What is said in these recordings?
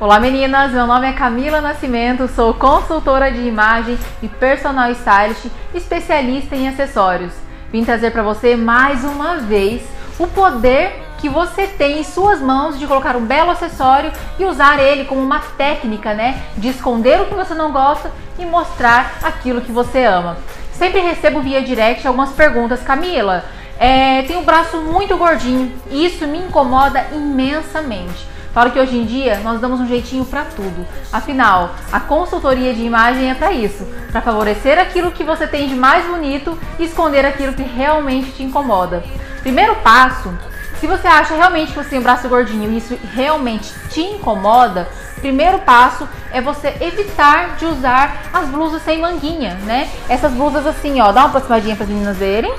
Olá meninas, meu nome é Camila Nascimento, sou consultora de imagem e personal stylist, especialista em acessórios. Vim trazer para você mais uma vez o poder que você tem em suas mãos de colocar um belo acessório e usar ele como uma técnica, né, de esconder o que você não gosta e mostrar aquilo que você ama. Sempre recebo via direct algumas perguntas, Camila, é, tem um braço muito gordinho e isso me incomoda imensamente. Falo que hoje em dia nós damos um jeitinho para tudo. Afinal, a consultoria de imagem é para isso, para favorecer aquilo que você tem de mais bonito e esconder aquilo que realmente te incomoda. Primeiro passo, se você acha realmente que você tem um braço gordinho e isso realmente te incomoda, primeiro passo é você evitar de usar as blusas sem manguinha, né? Essas blusas assim, ó, dá uma aproximadinha para as meninas verem.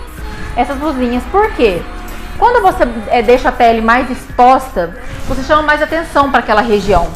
Essas blusinhas, por quê? Quando você é, deixa a pele mais exposta, você chama mais atenção para aquela região.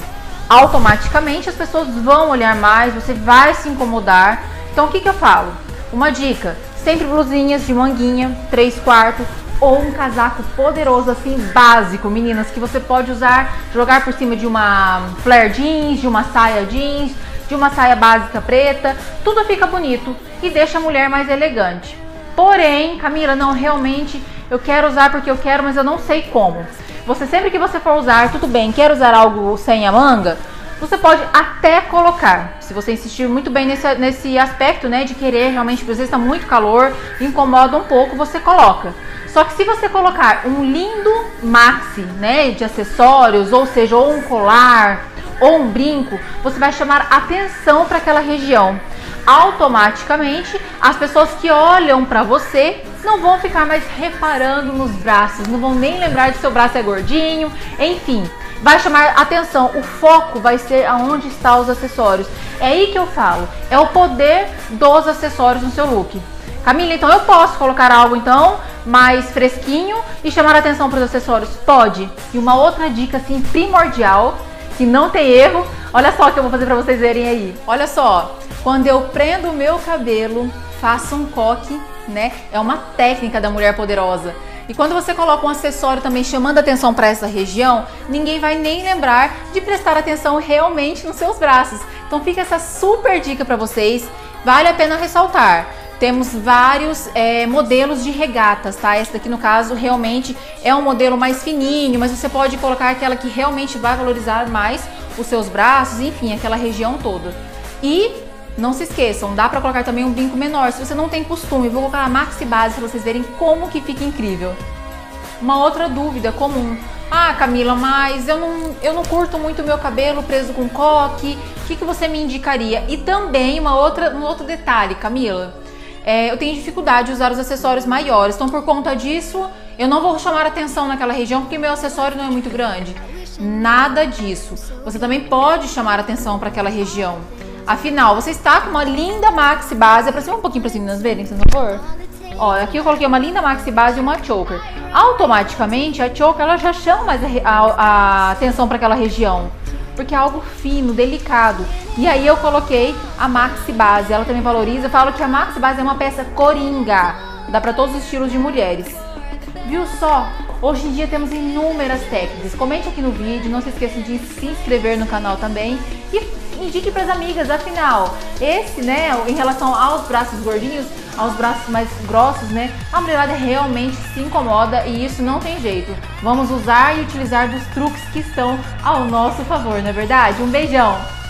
Automaticamente as pessoas vão olhar mais, você vai se incomodar. Então o que, que eu falo? Uma dica: sempre blusinhas de manguinha, 3 quartos ou um casaco poderoso assim básico, meninas, que você pode usar, jogar por cima de uma flare jeans, de uma saia jeans, de uma saia básica preta, tudo fica bonito e deixa a mulher mais elegante. Porém, Camila, não realmente eu quero usar porque eu quero, mas eu não sei como. Você sempre que você for usar, tudo bem, quer usar algo sem a manga, você pode até colocar, se você insistir muito bem nesse, nesse aspecto, né, de querer realmente, às vezes está muito calor, incomoda um pouco, você coloca. Só que se você colocar um lindo maxi, né, de acessórios, ou seja, ou um colar, ou um brinco, você vai chamar atenção para aquela região. Automaticamente, as pessoas que olham para você não vão ficar mais reparando nos braços, não vão nem lembrar de seu braço é gordinho, enfim, vai chamar atenção. O foco vai ser aonde estão os acessórios. É aí que eu falo, é o poder dos acessórios no seu look. Camila, então eu posso colocar algo então mais fresquinho e chamar atenção para os acessórios? Pode. E uma outra dica assim primordial, que não tem erro, olha só que eu vou fazer para vocês verem aí. Olha só, quando eu prendo o meu cabelo, faço um coque né? É uma técnica da mulher poderosa. E quando você coloca um acessório também chamando atenção para essa região, ninguém vai nem lembrar de prestar atenção realmente nos seus braços. Então fica essa super dica para vocês. Vale a pena ressaltar. Temos vários é, modelos de regatas, tá? Esse daqui, no caso, realmente é um modelo mais fininho, mas você pode colocar aquela que realmente vai valorizar mais os seus braços, enfim, aquela região toda. E não se esqueçam, dá para colocar também um brinco menor. Se você não tem costume, vou colocar a maxi base para vocês verem como que fica incrível. Uma outra dúvida comum. Ah, Camila, mas eu não, eu não curto muito meu cabelo preso com coque. O que, que você me indicaria? E também uma outra, um outro detalhe, Camila. É, eu tenho dificuldade de usar os acessórios maiores. Então, por conta disso, eu não vou chamar atenção naquela região porque meu acessório não é muito grande. Nada disso. Você também pode chamar atenção para aquela região. Afinal, você está com uma linda maxi base. Aproxima um pouquinho para meninas verem, por favor. Ó, aqui eu coloquei uma linda maxi base e uma choker. Automaticamente, a choker ela já chama mais a, a, a atenção para aquela região. Porque é algo fino, delicado. E aí eu coloquei a maxi base. Ela também valoriza. Eu falo que a maxi base é uma peça coringa. Dá para todos os estilos de mulheres. Viu só? Hoje em dia temos inúmeras técnicas. Comente aqui no vídeo, não se esqueça de se inscrever no canal também e indique para as amigas, afinal, esse, né, em relação aos braços gordinhos, aos braços mais grossos, né, a mulherada realmente se incomoda e isso não tem jeito. Vamos usar e utilizar dos truques que estão ao nosso favor, não é verdade? Um beijão!